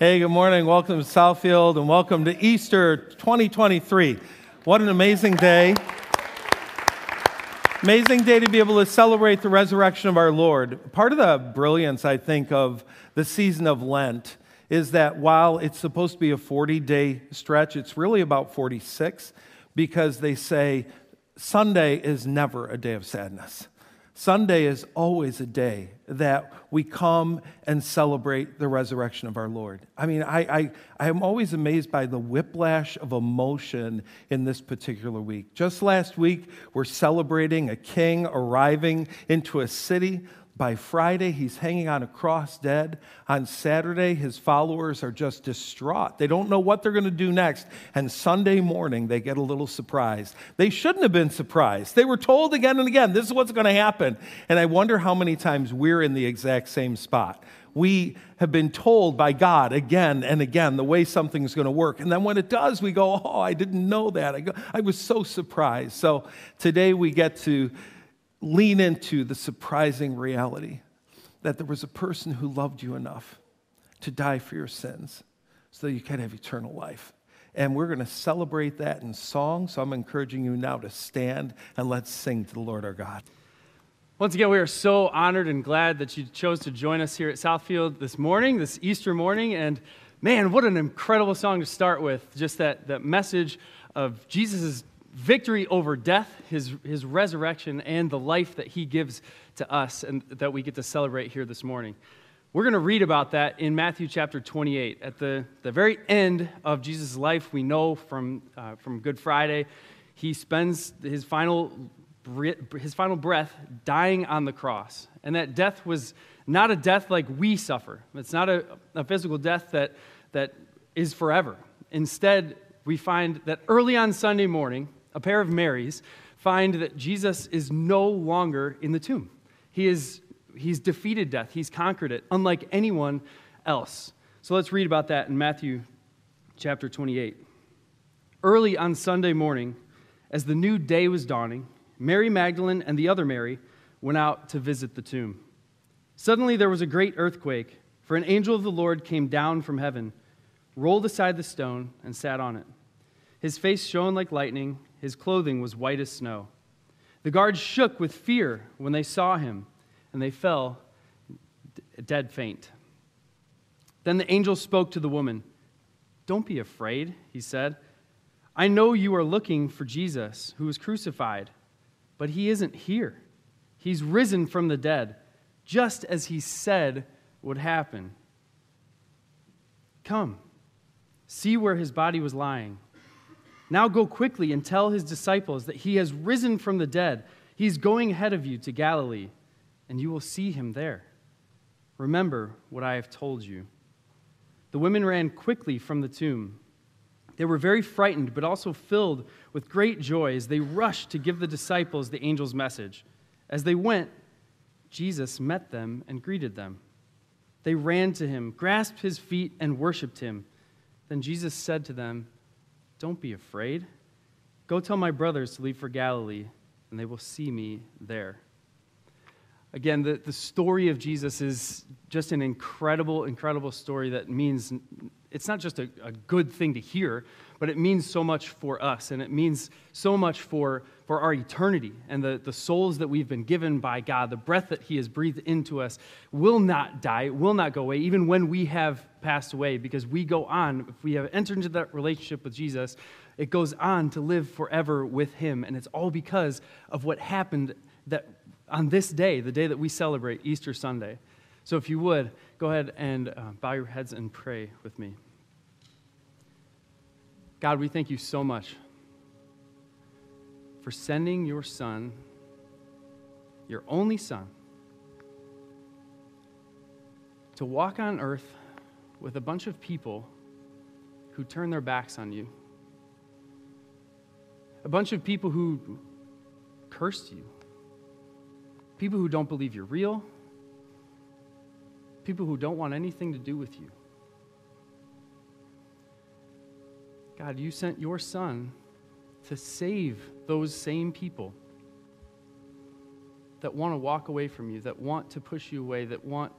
Hey, good morning. Welcome to Southfield and welcome to Easter 2023. What an amazing day. Amazing day to be able to celebrate the resurrection of our Lord. Part of the brilliance, I think, of the season of Lent is that while it's supposed to be a 40 day stretch, it's really about 46 because they say Sunday is never a day of sadness. Sunday is always a day that we come and celebrate the resurrection of our Lord. I mean, I, I, I am always amazed by the whiplash of emotion in this particular week. Just last week, we're celebrating a king arriving into a city by Friday, he's hanging on a cross dead. On Saturday, his followers are just distraught. They don't know what they're going to do next. And Sunday morning, they get a little surprised. They shouldn't have been surprised. They were told again and again, this is what's going to happen. And I wonder how many times we're in the exact same spot. We have been told by God again and again the way something's going to work. And then when it does, we go, oh, I didn't know that. I, go, I was so surprised. So today we get to lean into the surprising reality that there was a person who loved you enough to die for your sins so that you can have eternal life. And we're going to celebrate that in song. So I'm encouraging you now to stand and let's sing to the Lord our God. Once again, we are so honored and glad that you chose to join us here at Southfield this morning, this Easter morning. And man, what an incredible song to start with. Just that, that message of Jesus' victory over death, his, his resurrection, and the life that he gives to us and that we get to celebrate here this morning. We're going to read about that in Matthew chapter 28. At the, the very end of Jesus' life, we know from, uh, from Good Friday, he spends his final, his final breath dying on the cross. And that death was not a death like we suffer, it's not a, a physical death that, that is forever. Instead, we find that early on Sunday morning, a pair of Marys, find that Jesus is no longer in the tomb. He is, he's defeated death, he's conquered it, unlike anyone else. So let's read about that in Matthew chapter 28. Early on Sunday morning, as the new day was dawning, Mary Magdalene and the other Mary went out to visit the tomb. Suddenly there was a great earthquake, for an angel of the Lord came down from heaven, rolled aside the stone, and sat on it. His face shone like lightning his clothing was white as snow. The guards shook with fear when they saw him, and they fell dead faint. Then the angel spoke to the woman. Don't be afraid, he said. I know you are looking for Jesus, who was crucified, but he isn't here. He's risen from the dead, just as he said would happen. Come, see where his body was lying. Now go quickly and tell his disciples that he has risen from the dead. He's going ahead of you to Galilee, and you will see him there. Remember what I have told you. The women ran quickly from the tomb. They were very frightened, but also filled with great joy as they rushed to give the disciples the angel's message. As they went, Jesus met them and greeted them. They ran to him, grasped his feet, and worshiped him. Then Jesus said to them, don't be afraid. Go tell my brothers to leave for Galilee, and they will see me there. Again, the, the story of Jesus is just an incredible, incredible story that means it's not just a, a good thing to hear, but it means so much for us, and it means so much for, for our eternity. And the, the souls that we've been given by God, the breath that He has breathed into us, will not die, will not go away, even when we have passed away, because we go on. If we have entered into that relationship with Jesus, it goes on to live forever with Him. And it's all because of what happened that on this day, the day that we celebrate, Easter Sunday. So if you would, go ahead and uh, bow your heads and pray with me. God, we thank you so much for sending your son, your only son, to walk on earth with a bunch of people who turn their backs on you, a bunch of people who cursed you, people who don't believe you're real, people who don't want anything to do with you. God, you sent your son to save those same people that want to walk away from you, that want to push you away, that want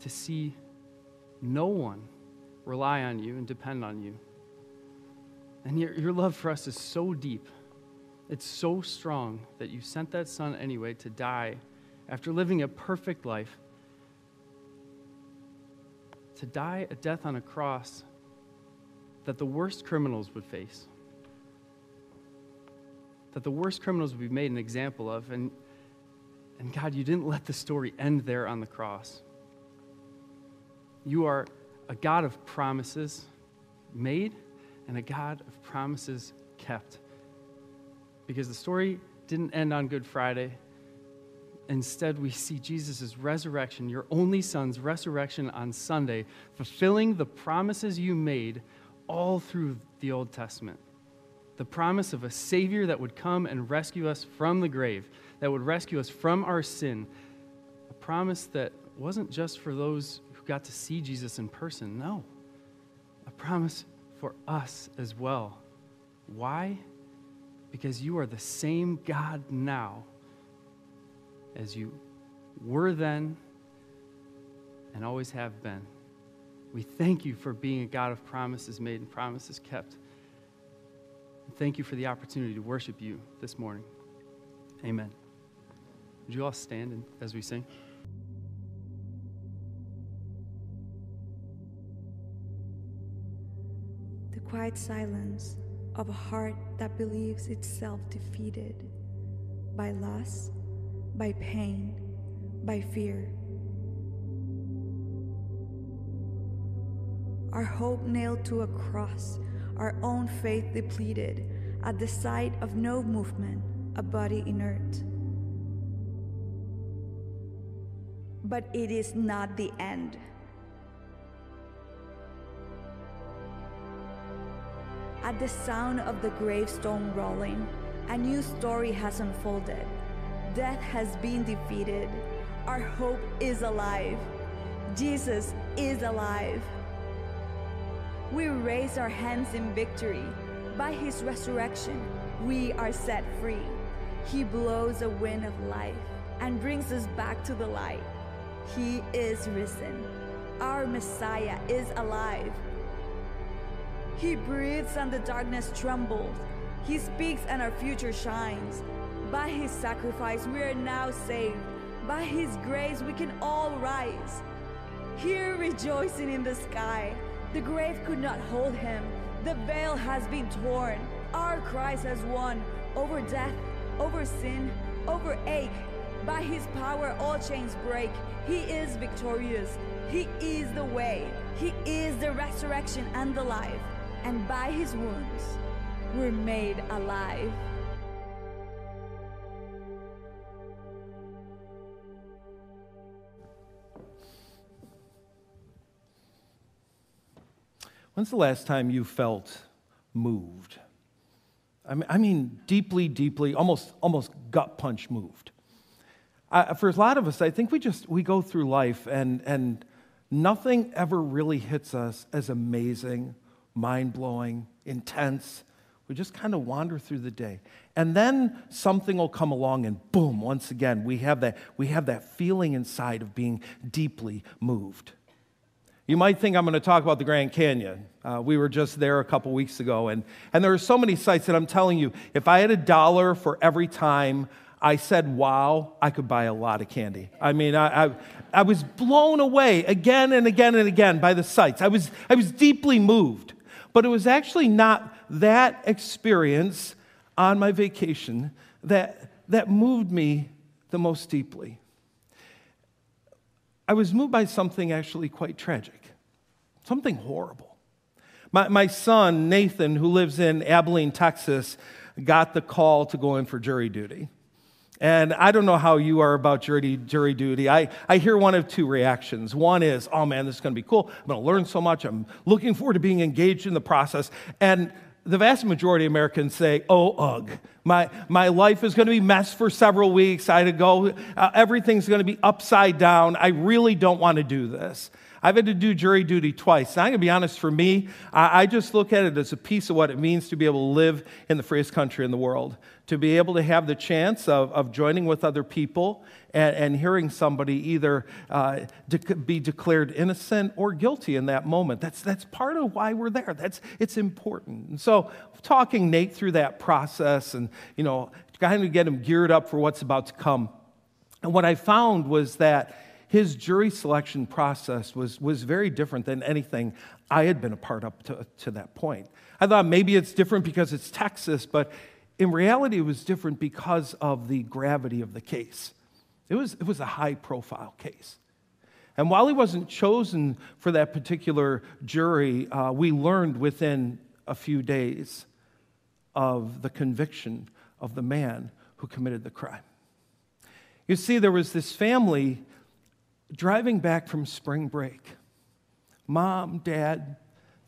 to see no one rely on you and depend on you. And your, your love for us is so deep, it's so strong that you sent that son anyway to die after living a perfect life, to die a death on a cross that the worst criminals would face, that the worst criminals would be made an example of. And, and God, you didn't let the story end there on the cross. You are a God of promises made and a God of promises kept. Because the story didn't end on Good Friday. Instead, we see Jesus' resurrection, your only son's resurrection on Sunday, fulfilling the promises you made all through the Old Testament. The promise of a Savior that would come and rescue us from the grave, that would rescue us from our sin. A promise that wasn't just for those who got to see Jesus in person, no. A promise for us as well. Why? Because you are the same God now as you were then and always have been. We thank you for being a God of promises made and promises kept. And thank you for the opportunity to worship you this morning. Amen. Would you all stand as we sing? The quiet silence of a heart that believes itself defeated by loss, by pain, by fear. Our hope nailed to a cross, our own faith depleted, at the sight of no movement, a body inert. But it is not the end. At the sound of the gravestone rolling, a new story has unfolded. Death has been defeated. Our hope is alive. Jesus is alive. We raise our hands in victory. By his resurrection, we are set free. He blows a wind of life and brings us back to the light. He is risen. Our Messiah is alive. He breathes and the darkness trembles. He speaks and our future shines. By his sacrifice, we are now saved. By his grace, we can all rise. Here rejoicing in the sky. The grave could not hold him. The veil has been torn. Our Christ has won over death, over sin, over ache. By his power, all chains break. He is victorious. He is the way. He is the resurrection and the life. And by his wounds, we're made alive. When's the last time you felt moved? I mean, I mean deeply, deeply, almost, almost gut punch moved. I, for a lot of us, I think we just we go through life and and nothing ever really hits us as amazing, mind blowing, intense. We just kind of wander through the day, and then something will come along, and boom! Once again, we have that we have that feeling inside of being deeply moved. You might think I'm going to talk about the Grand Canyon. Uh, we were just there a couple weeks ago, and, and there are so many sites that I'm telling you, if I had a dollar for every time I said wow, I could buy a lot of candy. I mean, I, I, I was blown away again and again and again by the sights. I was, I was deeply moved. But it was actually not that experience on my vacation that, that moved me the most deeply. I was moved by something actually quite tragic, something horrible. My, my son, Nathan, who lives in Abilene, Texas, got the call to go in for jury duty. And I don't know how you are about jury, jury duty. I, I hear one of two reactions. One is, oh man, this is going to be cool. I'm going to learn so much. I'm looking forward to being engaged in the process. And the vast majority of Americans say, oh, ugh, my, my life is going to be messed for several weeks. I had to go, uh, everything's going to be upside down. I really don't want to do this. I've had to do jury duty twice. And I'm going to be honest, for me, I, I just look at it as a piece of what it means to be able to live in the freest country in the world, to be able to have the chance of, of joining with other people and, and hearing somebody either uh, de- be declared innocent or guilty in that moment. That's, that's part of why we're there. That's, it's important. And so, talking Nate through that process and, you know, kind of get him geared up for what's about to come. And what I found was that his jury selection process was, was very different than anything I had been a part of to, to that point. I thought maybe it's different because it's Texas, but in reality, it was different because of the gravity of the case. It was, it was a high profile case. And while he wasn't chosen for that particular jury, uh, we learned within a few days of the conviction of the man who committed the crime. You see, there was this family driving back from spring break. Mom, dad,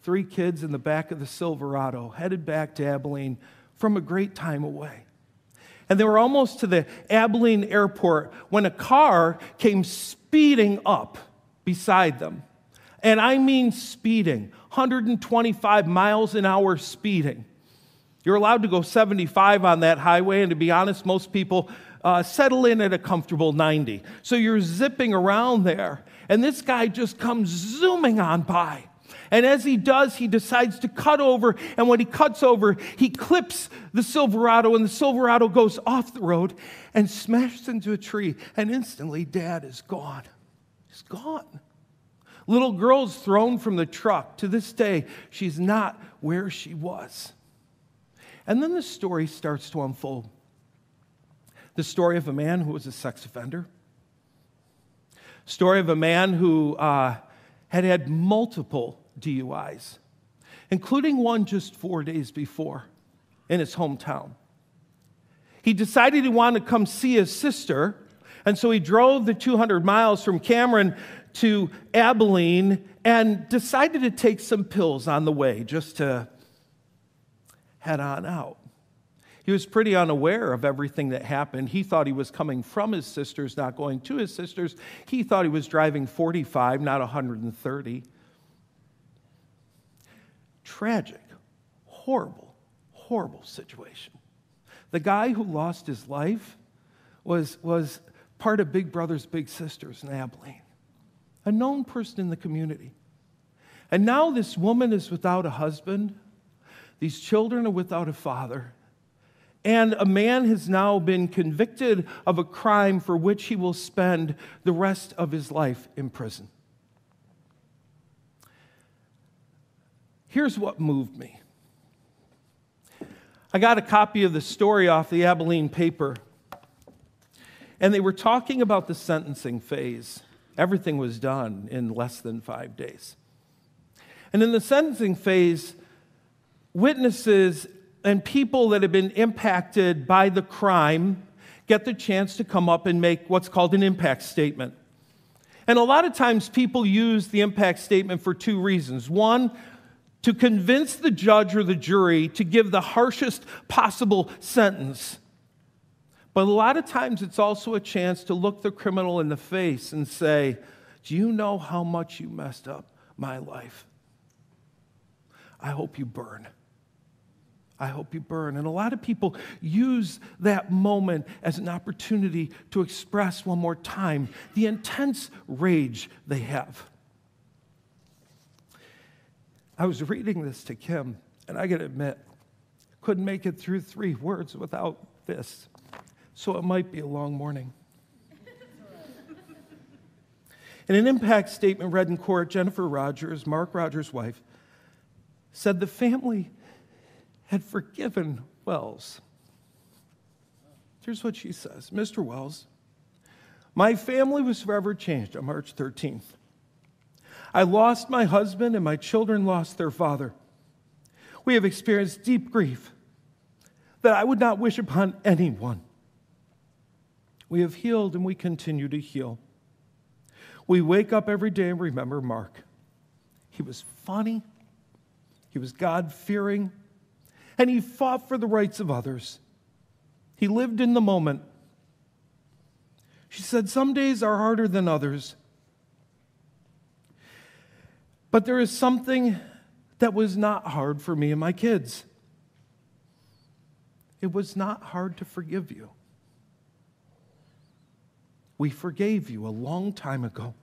three kids in the back of the Silverado, headed back to Abilene from a great time away. And they were almost to the Abilene airport when a car came speeding up beside them. And I mean speeding, 125 miles an hour speeding. You're allowed to go 75 on that highway, and to be honest, most people uh, settle in at a comfortable 90. So you're zipping around there, and this guy just comes zooming on by. And as he does, he decides to cut over. And when he cuts over, he clips the Silverado, and the Silverado goes off the road and smashes into a tree. And instantly, dad is gone. He's gone. Little girl's thrown from the truck. To this day, she's not where she was. And then the story starts to unfold. The story of a man who was a sex offender, story of a man who uh, had had multiple DUIs, including one just four days before in his hometown. He decided he wanted to come see his sister, and so he drove the 200 miles from Cameron to Abilene and decided to take some pills on the way just to head on out. He was pretty unaware of everything that happened. He thought he was coming from his sisters, not going to his sisters. He thought he was driving 45, not 130 tragic, horrible, horrible situation. The guy who lost his life was, was part of Big Brothers Big Sisters in Abilene, a known person in the community. And now this woman is without a husband, these children are without a father. And a man has now been convicted of a crime for which he will spend the rest of his life in prison. Here's what moved me. I got a copy of the story off the Abilene paper, and they were talking about the sentencing phase. Everything was done in less than five days. And in the sentencing phase, witnesses and people that have been impacted by the crime get the chance to come up and make what's called an impact statement. And a lot of times people use the impact statement for two reasons. One, to convince the judge or the jury to give the harshest possible sentence. But a lot of times it's also a chance to look the criminal in the face and say, Do you know how much you messed up my life? I hope you burn. I hope you burn. And a lot of people use that moment as an opportunity to express one more time the intense rage they have. I was reading this to Kim, and I gotta admit, couldn't make it through three words without this. So it might be a long morning. In an impact statement read in court, Jennifer Rogers, Mark Rogers' wife, said the family had forgiven Wells. Here's what she says Mr. Wells, my family was forever changed on March 13th. I lost my husband, and my children lost their father. We have experienced deep grief that I would not wish upon anyone. We have healed and we continue to heal. We wake up every day and remember Mark. He was funny, he was God fearing, and he fought for the rights of others. He lived in the moment. She said, Some days are harder than others. But there is something that was not hard for me and my kids. It was not hard to forgive you. We forgave you a long time ago.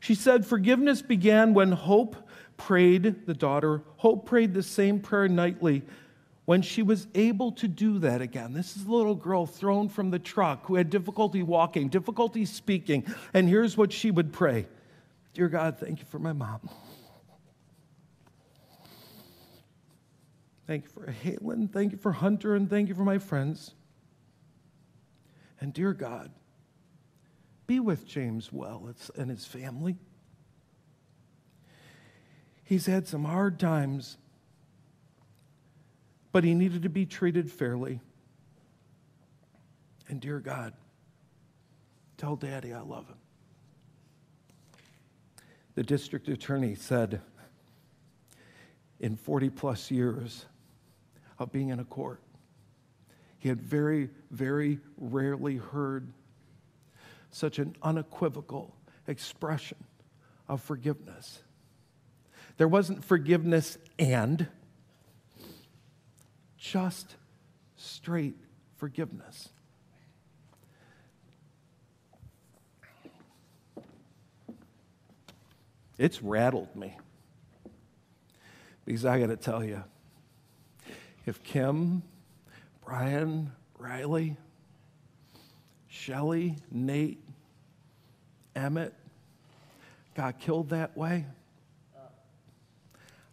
She said, Forgiveness began when Hope prayed, the daughter, Hope prayed the same prayer nightly when she was able to do that again. This is a little girl thrown from the truck who had difficulty walking, difficulty speaking. And here's what she would pray Dear God, thank you for my mom. Thank you for Halen. Thank you for Hunter. And thank you for my friends. And dear God, be with James Wells and his family. He's had some hard times, but he needed to be treated fairly. And dear God, tell Daddy I love him. The district attorney said, in 40 plus years of being in a court, he had very, very rarely heard such an unequivocal expression of forgiveness. There wasn't forgiveness and, just straight forgiveness. It's rattled me. Because I got to tell you, if Kim, Brian, Riley, Shelly, Nate, Emmett got killed that way,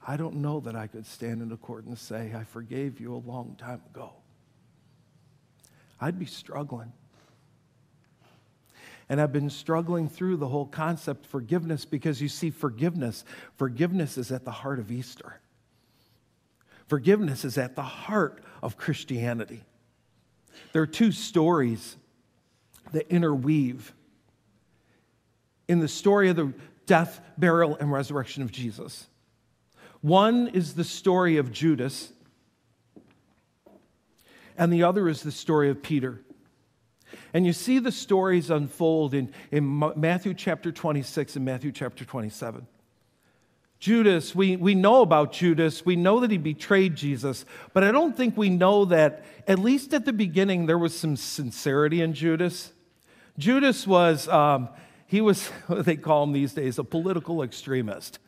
I don't know that I could stand in a court and say, I forgave you a long time ago. I'd be struggling. And I've been struggling through the whole concept forgiveness because you see, forgiveness, forgiveness is at the heart of Easter. Forgiveness is at the heart of Christianity. There are two stories that interweave in the story of the death, burial, and resurrection of Jesus. One is the story of Judas, and the other is the story of Peter. And you see the stories unfold in, in Matthew chapter 26 and Matthew chapter 27. Judas, we, we know about Judas. We know that he betrayed Jesus, but I don't think we know that, at least at the beginning, there was some sincerity in Judas. Judas was, um, he was they call him these days, a political extremist.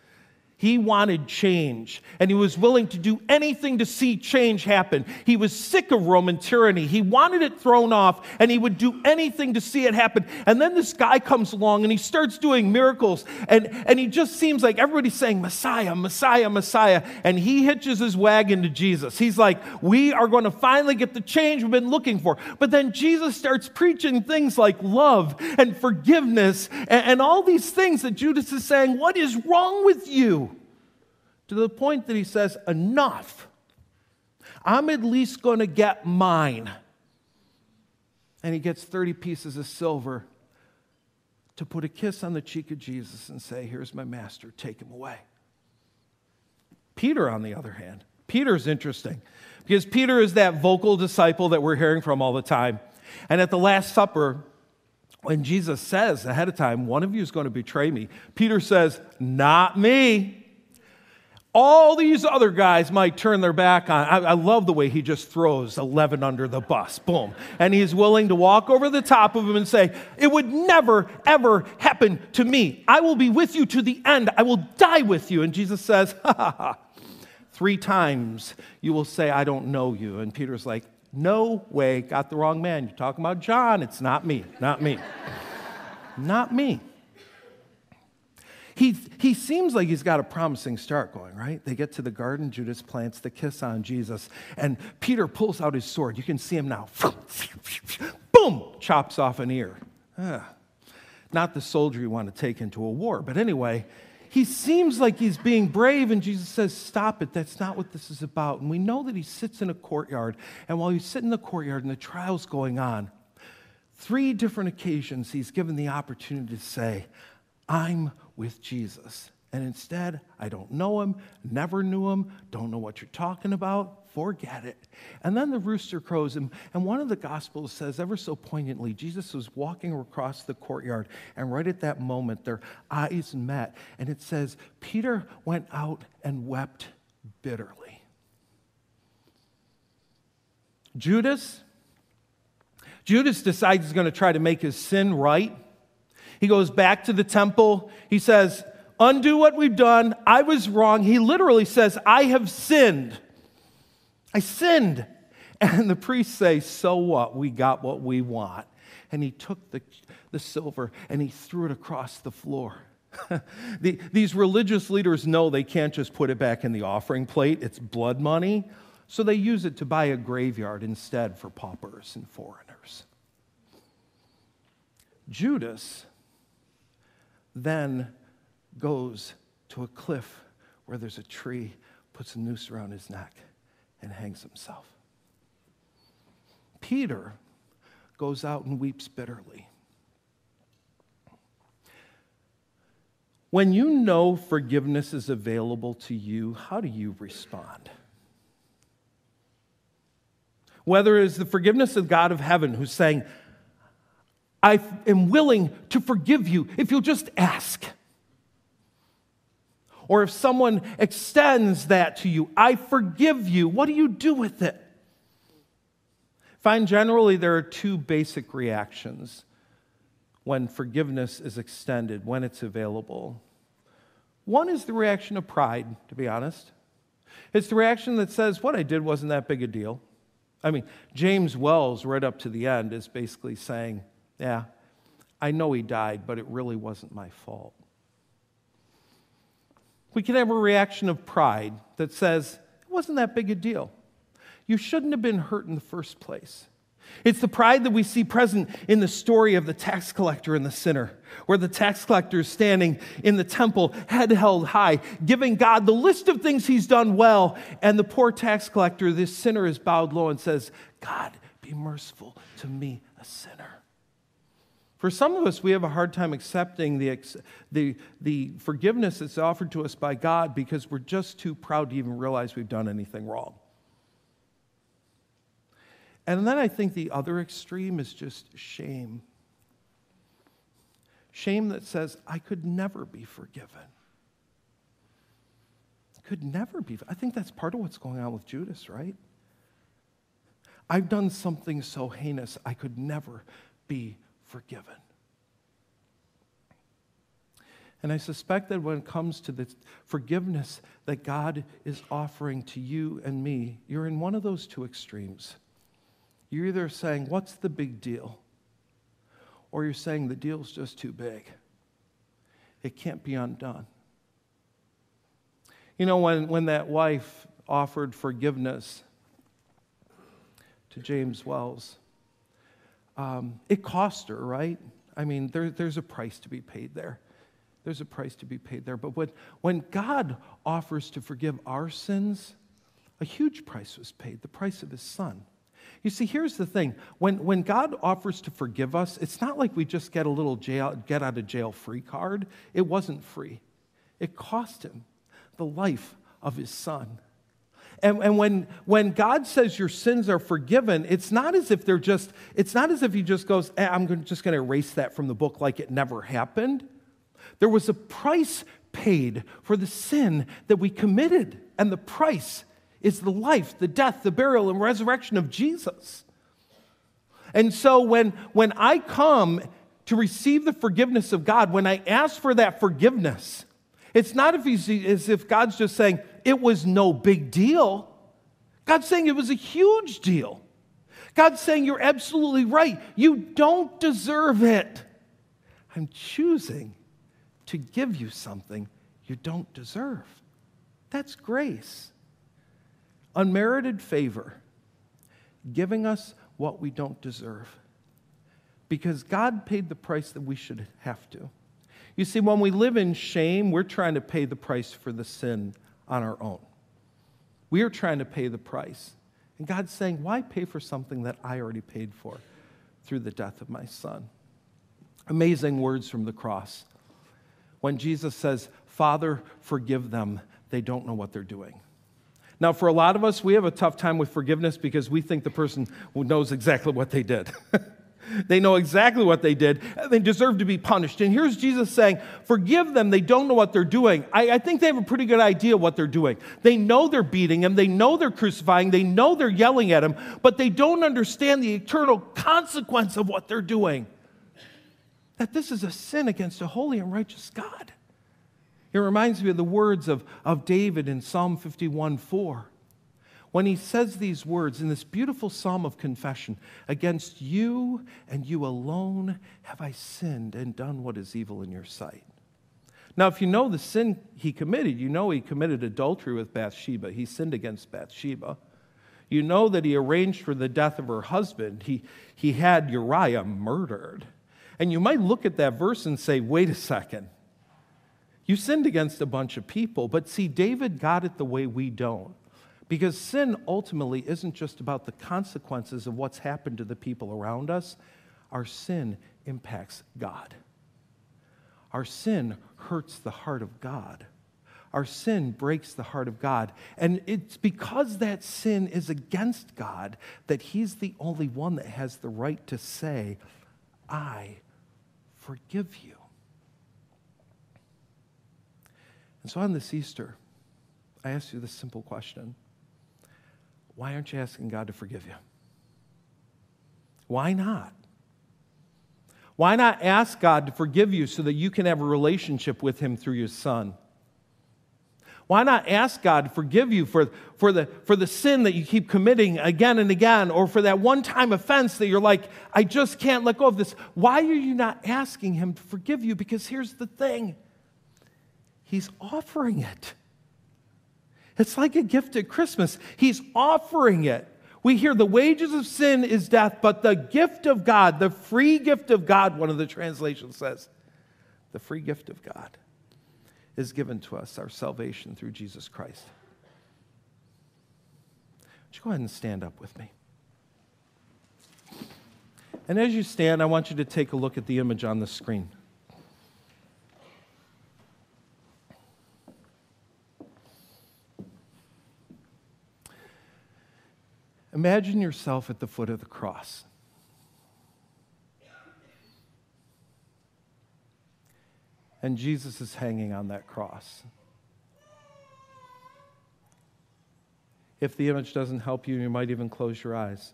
He wanted change, and he was willing to do anything to see change happen. He was sick of Roman tyranny. He wanted it thrown off, and he would do anything to see it happen. And then this guy comes along and he starts doing miracles, and, and he just seems like everybody's saying, Messiah, Messiah, Messiah. And he hitches his wagon to Jesus. He's like, We are going to finally get the change we've been looking for. But then Jesus starts preaching things like love and forgiveness and, and all these things that Judas is saying, What is wrong with you? To the point that he says, Enough. I'm at least going to get mine. And he gets 30 pieces of silver to put a kiss on the cheek of Jesus and say, Here's my master, take him away. Peter, on the other hand, Peter's interesting because Peter is that vocal disciple that we're hearing from all the time. And at the Last Supper, when Jesus says ahead of time, One of you is going to betray me, Peter says, Not me all these other guys might turn their back on. I, I, love the way he just throws 11 under the bus. Boom. And he's willing to walk over the top of him and say, It would never, ever happen to me. I will be with you to the end. I will die with you. And Jesus says, Ha ha ha. Three times you will say, I don't know you. And Peter's like, No way. Got the wrong man. You're talking about John. It's not me. Not me. not me he, he seems like he's got a promising start going, right? They get to the garden, Judas plants the kiss on Jesus, and Peter pulls out his sword. You can see him now. Boom! Chops off an ear. Ah, not the soldier you want to take into a war, but anyway, he seems like he's being brave, and Jesus says, Stop it. That's not what this is about. And we know that he sits in a courtyard, and while he's sitting in the courtyard and the trial's going on, three different occasions he's given the opportunity to say, I'm with Jesus. And instead, I don't know him, never knew him, don't know what you're talking about, forget it. And then the rooster crows, and, and one of the Gospels says, ever so poignantly, Jesus was walking across the courtyard, and right at that moment, their eyes met. And it says, Peter went out and wept bitterly. Judas, Judas decides he's going to try to make his sin right. He goes back to the temple. He says, Undo what we've done. I was wrong. He literally says, I have sinned. I sinned. And the priests say, So what? We got what we want. And he took the, the silver and he threw it across the floor. the, these religious leaders know they can't just put it back in the offering plate, it's blood money. So they use it to buy a graveyard instead for paupers and foreigners. Judas then goes to a cliff where there's a tree, puts a noose around his neck, and hangs himself. Peter goes out and weeps bitterly. When you know forgiveness is available to you, how do you respond? Whether it's the forgiveness of God of heaven who's saying, I am willing to forgive you if you'll just ask or if someone extends that to you, I forgive you, what do you do with it? Find generally there are two basic reactions when forgiveness is extended, when it's available. One is the reaction of pride, to be honest. It's the reaction that says, What I did wasn't that big a deal. I mean, James Wells, right up to the end, is basically saying, Yeah, I know he died, but it really wasn't my fault. We can have a reaction of pride that says, it wasn't that big a deal. You shouldn't have been hurt in the first place. It's the pride that we see present in the story of the tax collector and the sinner, where the tax collector is standing in the temple, head held high, giving God the list of things he's done well. And the poor tax collector, this sinner, is bowed low and says, God, be merciful to me, a sinner. For some of us, we have a hard time accepting the, the, the forgiveness that's offered to us by God because we're just too proud to even realize we've done anything wrong. And then I think the other extreme is just shame. Shame that says, I could never be forgiven. Could never be. I think that's part of what's going on with Judas, right? I've done something so heinous, I could never be forgiven. And I suspect that when it comes to the forgiveness that God is offering to you and me, you're in one of those two extremes. You're either saying, What's the big deal? Or you're saying, The deal's just too big. It can't be undone. You know, when, when that wife offered forgiveness to James Wells, um, it cost her, right? I mean, there, there's a price to be paid there. There's a price to be paid there. But when, when God offers to forgive our sins, a huge price was paid the price of his son. You see, here's the thing when, when God offers to forgive us, it's not like we just get a little jail, get out of jail free card. It wasn't free, it cost him the life of his son. And, and when, when God says your sins are forgiven, it's not as if they're just, it's not as if he just goes, eh, I'm just going to erase that from the book like it never happened. There was a price paid for the sin that we committed, and the price is the life, the death, the burial, and resurrection of Jesus. And so when, when I come to receive the forgiveness of God, when I ask for that forgiveness, it's not if he's, as if God's just saying, it was no big deal. God's saying it was a huge deal. God's saying you're absolutely right. You don't deserve it. I'm choosing to give you something you don't deserve. That's grace. Unmerited favor, giving us what we don't deserve. Because God paid the price that we should have to. You see, when we live in shame, we're trying to pay the price for the sin on our own. We are trying to pay the price. And God's saying, Why pay for something that I already paid for through the death of my son? Amazing words from the cross. When Jesus says, Father, forgive them, they don't know what they're doing. Now, for a lot of us, we have a tough time with forgiveness because we think the person knows exactly what they did. they know exactly what they did. They deserve to be punished. And here's Jesus saying, Forgive them. They don't know what they're doing. I, I think they have a pretty good idea what they're doing. They know they're beating him. They know they're crucifying. They know they're yelling at him, but they don't understand the eternal consequence of what they're doing. That this is a sin against a holy and righteous God. It reminds me of the words of, of David in Psalm 51 4 when he says these words in this beautiful psalm of confession Against you and you alone have I sinned and done what is evil in your sight. Now, if you know the sin he committed, you know he committed adultery with Bathsheba. He sinned against Bathsheba. You know that he arranged for the death of her husband. He, he had Uriah murdered. And you might look at that verse and say, wait a second. You sinned against a bunch of people, but see, David got it the way we don't. Because sin ultimately isn't just about the consequences of what's happened to the people around us, our sin impacts God. Our sin hurts the heart of God. Our sin breaks the heart of God. And it's because that sin is against God that He's the only one that has the right to say, I forgive you. And so on this Easter, I ask you this simple question why aren't you asking God to forgive you? Why not? Why not ask God to forgive you so that you can have a relationship with Him through your Son? Why not ask God to forgive you for, for, the, for the sin that you keep committing again and again, or for that one time offense that you're like, I just can't let go of this? Why are you not asking Him to forgive you? Because here's the thing He's offering it. It's like a gift at Christmas. He's offering it. We hear the wages of sin is death, but the gift of God, the free gift of God, one of the translations says, the free gift of God is given to us, our salvation through Jesus Christ. Would you go ahead and stand up with me? And as you stand, I want you to take a look at the image on the screen. Imagine yourself at the foot of the cross. And Jesus is hanging on that cross. If the image doesn't help you, you might even close your eyes.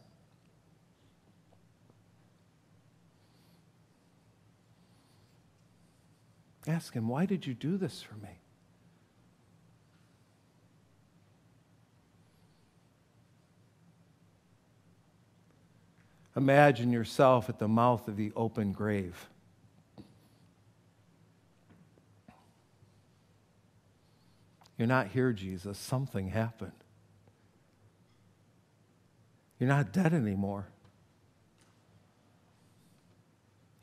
Ask him, why did you do this for me? Imagine yourself at the mouth of the open grave. You're not here, Jesus. Something happened. You're not dead anymore.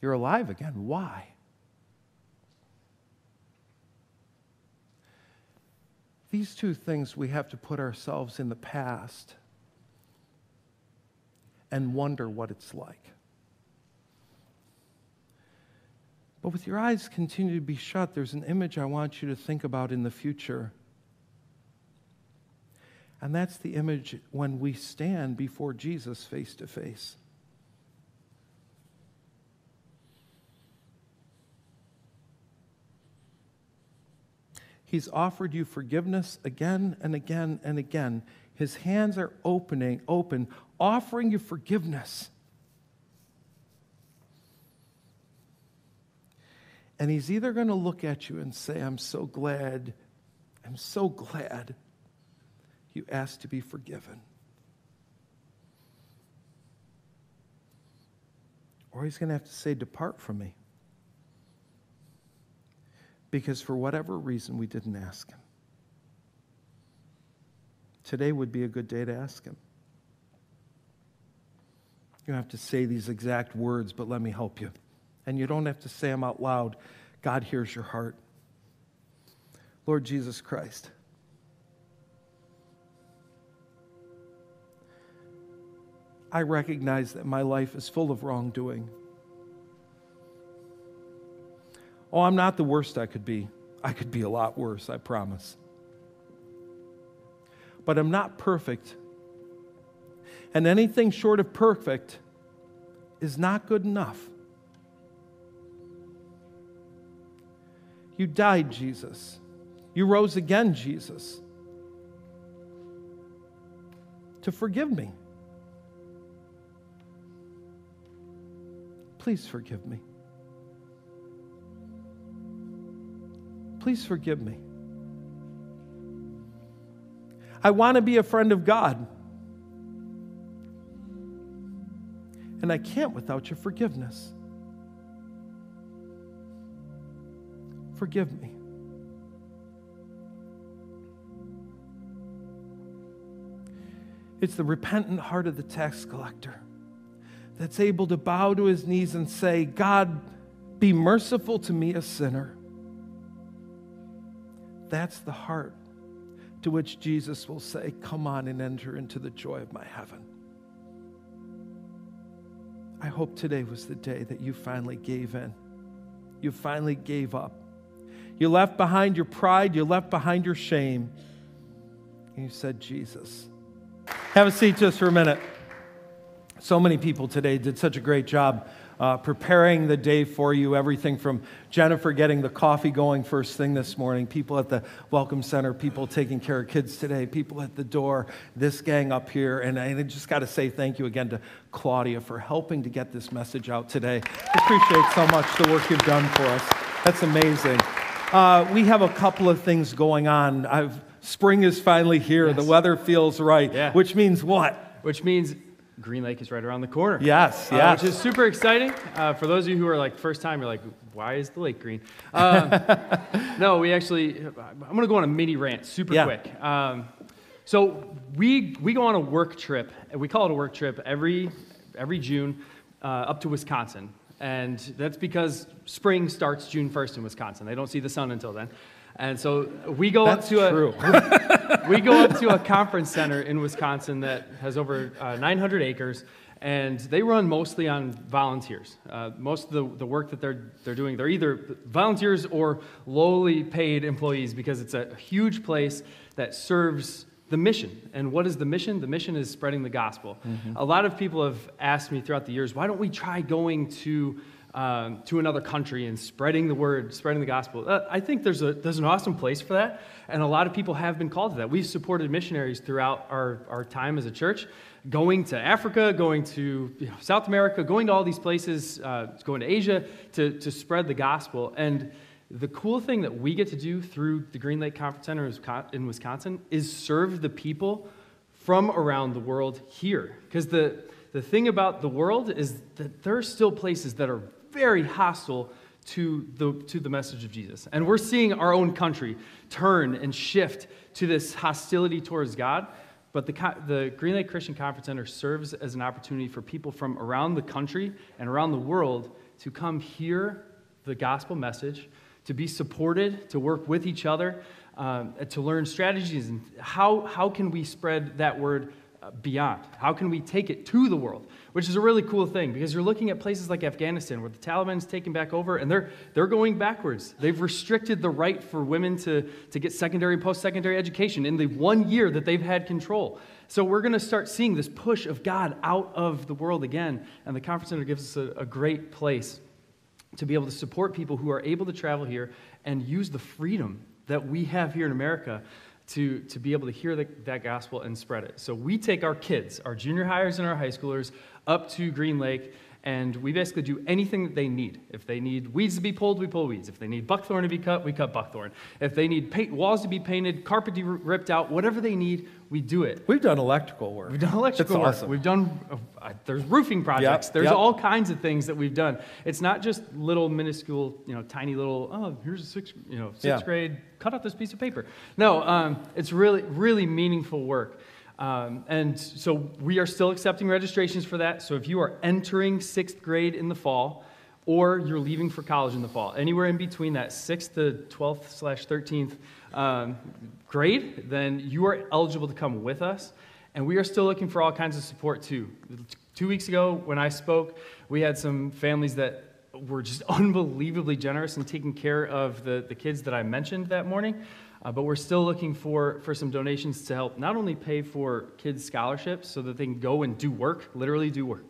You're alive again. Why? These two things we have to put ourselves in the past and wonder what it's like. But with your eyes continue to be shut, there's an image I want you to think about in the future. And that's the image when we stand before Jesus face to face. He's offered you forgiveness again and again and again. His hands are opening, open, offering you forgiveness. And he's either going to look at you and say, I'm so glad, I'm so glad you asked to be forgiven. Or he's going to have to say, Depart from me. Because for whatever reason, we didn't ask him. Today would be a good day to ask him. You have to say these exact words, but let me help you. And you don't have to say them out loud. God hears your heart. Lord Jesus Christ. I recognize that my life is full of wrongdoing. Oh, I'm not the worst I could be. I could be a lot worse, I promise. but I'm not perfect. And anything short of perfect is not good enough. You died, Jesus. You rose again, Jesus, to forgive me. Please forgive me. Please forgive me. I want to be a friend of God. And I can't without your forgiveness. Forgive me. It's the repentant heart of the tax collector that's able to bow to his knees and say, God, be merciful to me, a sinner. That's the heart to which Jesus will say, Come on and enter into the joy of my heaven. I hope today was the day that you finally gave in. You finally gave up. You left behind your pride, you left behind your shame, and you said, Jesus. Have a seat just for a minute. So many people today did such a great job uh, preparing the day for you. Everything from Jennifer getting the coffee going first thing this morning, people at the Welcome Center, people taking care of kids today, people at the door, this gang up here. And I just got to say thank you again to Claudia for helping to get this message out today. Appreciate so much the work you've done for us. That's amazing. Uh, we have a couple of things going on. I've, spring is finally here. Yes. The weather feels right, yeah. which means what? Which means Green Lake is right around the corner. Yes, yes. Uh, which is super exciting. Uh, for those of you who are like first time, you're like, why is the lake green? Um, no, we actually, I'm going to go on a mini rant super yeah. quick. Um, so we, we go on a work trip, we call it a work trip every, every June uh, up to Wisconsin. And that's because spring starts June 1st in Wisconsin. They don't see the sun until then. And so we go That's up to true. a we go up to a conference center in Wisconsin that has over uh, 900 acres, and they run mostly on volunteers. Uh, most of the, the work that they're they're doing, they're either volunteers or lowly paid employees because it's a huge place that serves the mission. And what is the mission? The mission is spreading the gospel. Mm-hmm. A lot of people have asked me throughout the years, why don't we try going to um, to another country and spreading the word, spreading the gospel. Uh, I think there's, a, there's an awesome place for that, and a lot of people have been called to that. We've supported missionaries throughout our, our time as a church, going to Africa, going to you know, South America, going to all these places, uh, going to Asia to, to spread the gospel. And the cool thing that we get to do through the Green Lake Conference Center in Wisconsin is serve the people from around the world here. Because the, the thing about the world is that there are still places that are very hostile to the, to the message of Jesus. And we're seeing our own country turn and shift to this hostility towards God. But the, the Green Lake Christian Conference Center serves as an opportunity for people from around the country and around the world to come hear the gospel message, to be supported, to work with each other, um, to learn strategies and how, how can we spread that word Uh, beyond? How can we take it to the world? Which is a really cool thing because you're looking at places like Afghanistan where the Taliban's taken back over and they're, they're going backwards. They've restricted the right for women to, to get secondary and post secondary education in the one year that they've had control. So we're going to start seeing this push of God out of the world again. And the Conference Center gives us a, a great place to be able to support people who are able to travel here and use the freedom that we have here in America to, to be able to hear the, that gospel and spread it. So we take our kids, our junior hires and our high schoolers, up to Green Lake and we basically do anything that they need. If they need weeds to be pulled, we pull weeds. If they need buckthorn to be cut, we cut buckthorn. If they need paint, walls to be painted, carpet to be ripped out, whatever they need, we do it. We've done electrical work. We've done electrical That's work. Awesome. We've done, uh, there's roofing projects. Yep, there's yep. all kinds of things that we've done. It's not just little minuscule, you know, tiny little, oh, here's a sixth, you know, sixth yeah. grade, cut out this piece of paper. No, um, it's really, really meaningful work. Um, and so we are still accepting registrations for that. So if you are entering sixth grade in the fall, or you're leaving for college in the fall, anywhere in between that sixth to 12th slash 13th um, grade, then you are eligible to come with us. And we are still looking for all kinds of support too. Two weeks ago, when I spoke, we had some families that were just unbelievably generous in taking care of the, the kids that I mentioned that morning. Uh, but we're still looking for, for some donations to help not only pay for kids' scholarships so that they can go and do work, literally do work,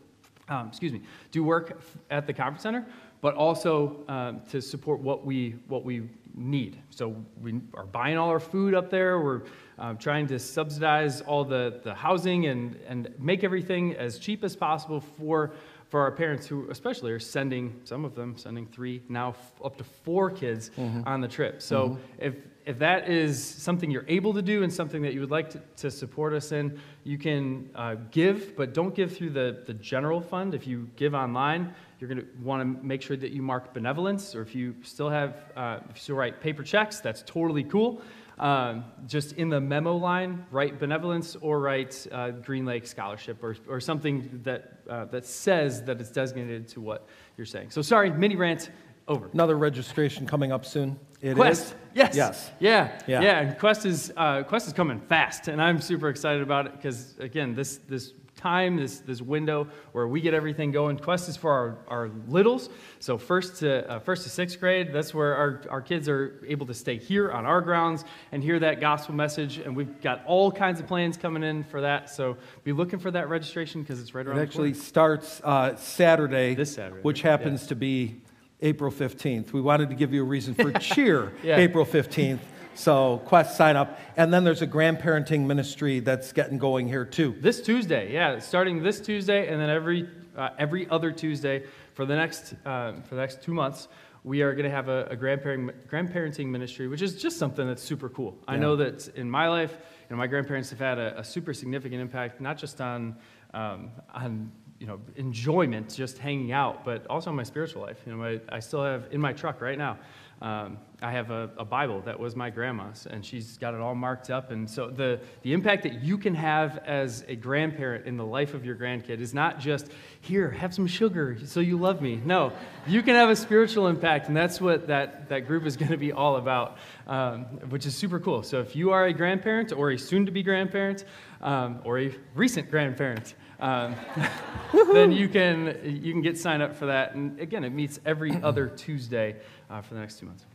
um, excuse me, do work at the conference center, but also um, to support what we, what we need. So we are buying all our food up there. We're um, trying to subsidize all the, the housing and, and make everything as cheap as possible for, for our parents who especially are sending, some of them sending three, now f- up to four kids mm-hmm. on the trip. So mm-hmm. if, if that is something you're able to do and something that you would like to, to support us in, you can uh, give, but don't give through the, the general fund. If you give online, you're going to want to make sure that you mark benevolence, or if you still have, uh, if you still write paper checks, that's totally cool. Um, just in the memo line, write benevolence or write uh, Green Lake Scholarship or, or something that, uh, that says that it's designated to what you're saying. So sorry, mini rant over. Another registration coming up soon. It Quest. Is? Yes. Yes. Yeah. Yeah. Yeah. And Quest is uh, Quest is coming fast, and I'm super excited about it because again, this this time, this, this window where we get everything going. Quest is for our, our littles. So first to, uh, first to sixth grade, that's where our, our kids are able to stay here on our grounds and hear that gospel message. And we've got all kinds of plans coming in for that. So be looking for that registration because it's right around It actually starts uh, Saturday, this Saturday, which happens yeah. to be April 15th. We wanted to give you a reason for cheer yeah. April 15th. So Quest sign up. And then there's a grandparenting ministry that's getting going here too. This Tuesday, yeah, starting this Tuesday, and then every uh, every other Tuesday for the next uh, for the next two months, we are going to have a, a grandparenting grandparenting ministry, which is just something that's super cool. Yeah. I know that in my life, you know, my grandparents have had a, a super significant impact, not just on um, on you know enjoyment, just hanging out, but also my spiritual life. You know, my, I still have in my truck right now. Um, I have a, a, Bible that was my grandma's, and she's got it all marked up. And so, the, the impact that you can have as a grandparent in the life of your grandkid is not just, here, have some sugar so you love me. No, you can have a spiritual impact, and that's what that, that group is going to be all about, um, which is super cool. So, if you are a grandparent or a soon to be grandparent um, or a recent grandparent, um, then you can, you can get signed up for that. And again, it meets every other Tuesday uh, for the next two months.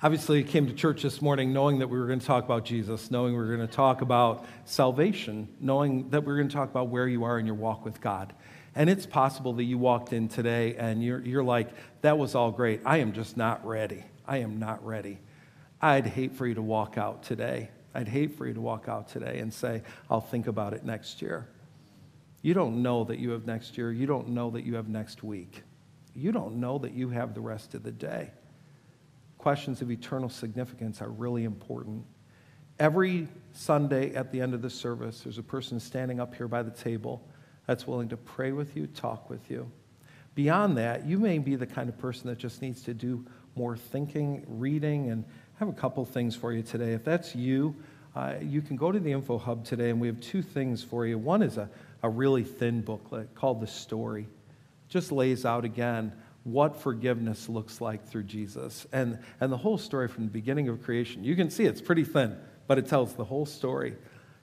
Obviously, came to church this morning knowing that we were going to talk about Jesus, knowing we were going to talk about salvation, knowing that we are going to talk about where you are in your walk with God. And it's possible that you walked in today and you're, you're like, that was all great. I am just not ready. I am not ready. I'd hate for you to walk out today. I'd hate for you to walk out today and say, I'll think about it next year. You don't know that you have next year. You don't know that you have next week you don't know that you have the rest of the day. Questions of eternal significance are really important. Every Sunday at the end of the service, there's a person standing up here by the table that's willing to pray with you, talk with you. Beyond that, you may be the kind of person that just needs to do more thinking, reading, and I have a couple things for you today. If that's you, uh, you can go to the Info Hub today, and we have two things for you. One is a, a really thin booklet called The Story just lays out again what forgiveness looks like through Jesus and, and the whole story from the beginning of creation. You can see it's pretty thin, but it tells the whole story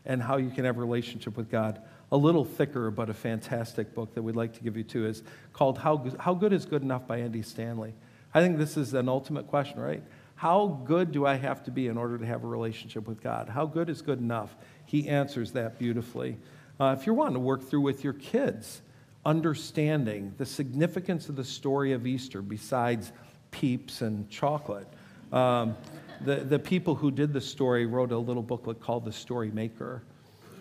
and how you can have a relationship with God. A little thicker, but a fantastic book that we'd like to give you too is called How, how Good is Good Enough by Andy Stanley. I think this is an ultimate question, right? How good do I have to be in order to have a relationship with God? How good is good enough? He answers that beautifully. Uh, if you're wanting to work through with your kids, understanding the significance of the story of Easter besides peeps and chocolate. Um, the, the people who did the story wrote a little booklet called The Story Maker.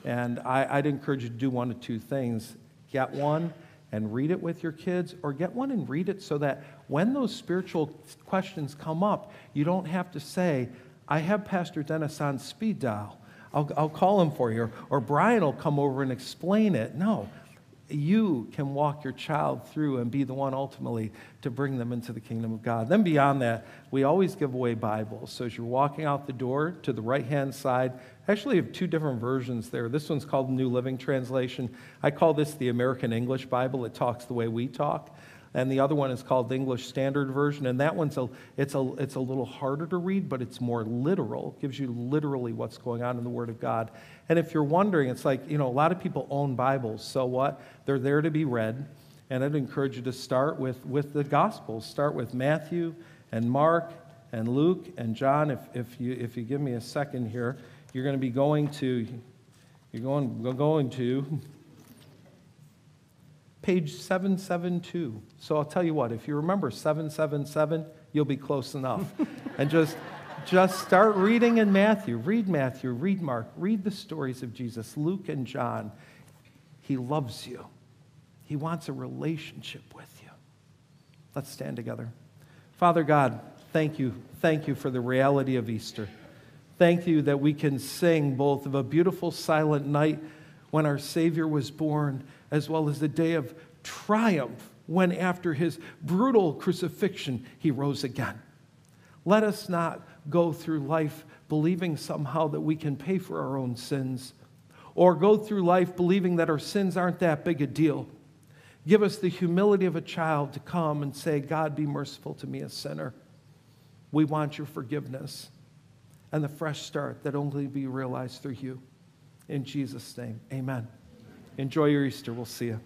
And I, I'd encourage you to do one of two things get one and read it with your kids, or get one and read it so that when those spiritual questions come up, you don't have to say, I have Pastor Dennis on speed dial. I'll, I'll call him for you. Or Brian will come over and explain it. No, you can walk your child through and be the one ultimately to bring them into the kingdom of God. Then, beyond that, we always give away Bibles. So, as you're walking out the door to the right hand side, actually, have two different versions there. This one's called New Living Translation. I call this the American English Bible, it talks the way we talk and the other one is called the English Standard Version, and that one's a it's a it's a little harder to read, but it's more literal. It gives you literally what's going on in the Word of God. And if you're wondering, it's like you know a lot of people own Bibles, so what? They're there to be read, and I'd encourage you to start with with the Gospels. Start with Matthew and Mark and Luke and John. If, if, you, if you give me a second here, you're going to be going to, you're going, going to page 772. So I'll tell you what, if you remember 777, you'll be close enough. and just, just start reading in Matthew. Read Matthew, read Mark, read the stories of Jesus, Luke and John. He loves you, He wants a relationship with you. Let's stand together. Father God, thank you. Thank you for the reality of Easter. Thank you that we can sing both of a beautiful silent night when our Savior was born, as well as the day of triumph when, after his brutal crucifixion, he rose again. Let us not go through life believing somehow that we can pay for our own sins, or go through life believing that our sins aren't that big a deal. Give us the humility of a child to come and say, God, be merciful to me, a sinner. We want your forgiveness and the fresh start that only be realized through you. In Jesus' name, amen. Enjoy your Easter. We'll see you.